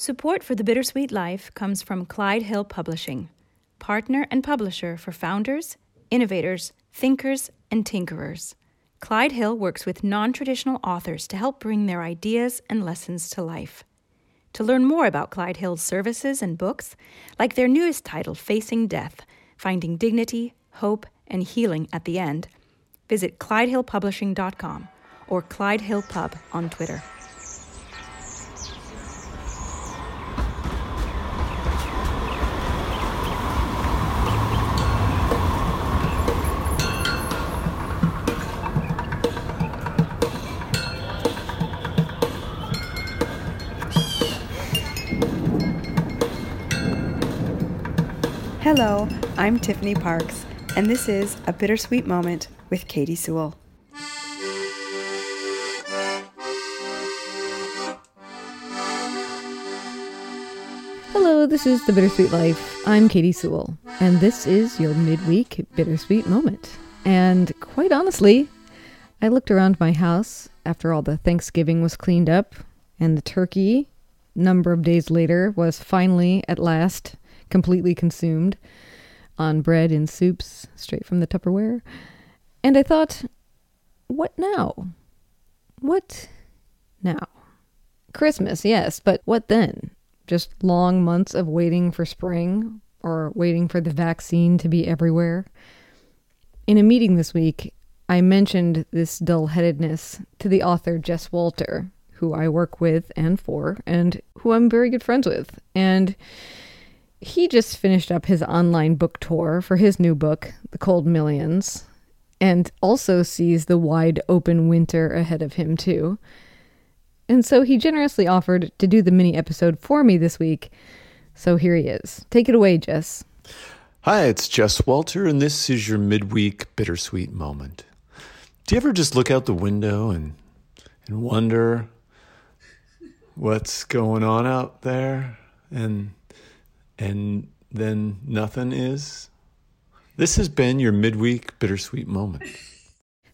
Support for The Bittersweet Life comes from Clyde Hill Publishing, partner and publisher for founders, innovators, thinkers, and tinkerers. Clyde Hill works with non traditional authors to help bring their ideas and lessons to life. To learn more about Clyde Hill's services and books, like their newest title, Facing Death Finding Dignity, Hope, and Healing at the End, visit ClydeHillPublishing.com or Clyde Hill Pub on Twitter. Hello, I'm Tiffany Parks, and this is A Bittersweet Moment with Katy Sewall. Hello, this is The Bittersweet Life. I'm Katy Sewall, and this is your midweek bittersweet moment. And quite honestly, I looked around my house after all the Thanksgiving was cleaned up, and the turkey, number of days later, was finally, at last, completely consumed on bread and soups straight from the Tupperware. And I thought, what now? What now? Christmas, yes, but what then? Just long months of waiting for spring or waiting for the vaccine to be everywhere? In a meeting this week, I mentioned this dull headedness to the author Jess Walter, who I work with and for, and who I'm very good friends with. And he just finished up his online book tour for his new book, The Cold Millions, and also sees the wide open winter ahead of him, too. And so he generously offered to do the mini episode for me this week. So here he is. Take it away, Jess. Hi, it's Jess Walter, and this is your midweek bittersweet moment. Do you ever just look out the window and and wonder what's going on out there? And and then nothing is. This has been your midweek bittersweet moment.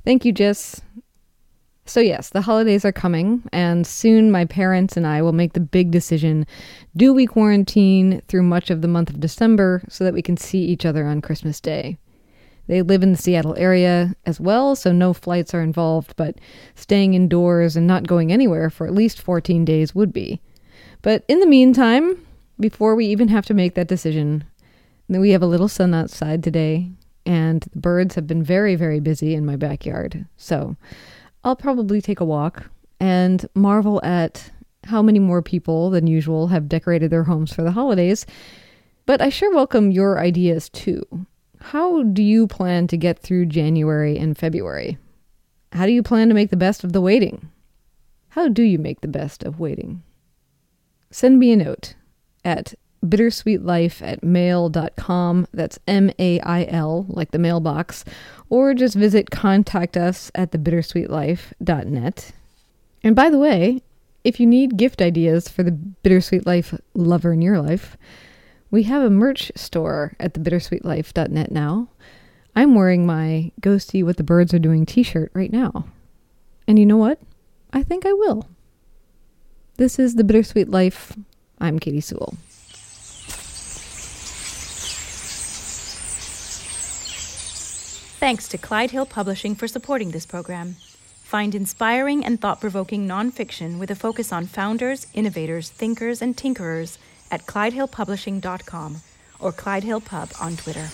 Thank you, Jess. So, yes, the holidays are coming, and soon my parents and I will make the big decision do we quarantine through much of the month of December so that we can see each other on Christmas Day? They live in the Seattle area as well, so no flights are involved, but staying indoors and not going anywhere for at least 14 days would be. But in the meantime, before we even have to make that decision, we have a little sun outside today, and the birds have been very, very busy in my backyard. So I'll probably take a walk and marvel at how many more people than usual have decorated their homes for the holidays. But I sure welcome your ideas too. How do you plan to get through January and February? How do you plan to make the best of the waiting? How do you make the best of waiting? Send me a note at bittersweetlife at mail.com. That's M A I L, like the mailbox. Or just visit contact us at thebittersweetlife.net. And by the way, if you need gift ideas for the Bittersweet Life lover in your life, we have a merch store at thebittersweetlife.net now. I'm wearing my Go See What the Birds Are Doing t shirt right now. And you know what? I think I will. This is The Bittersweet Life I'm Katy Sewall. Thanks to Clyde Hill Publishing for supporting this program. Find inspiring and thought provoking nonfiction with a focus on founders, innovators, thinkers, and tinkerers at ClydeHillPublishing.com or Clyde Hill Pub on Twitter.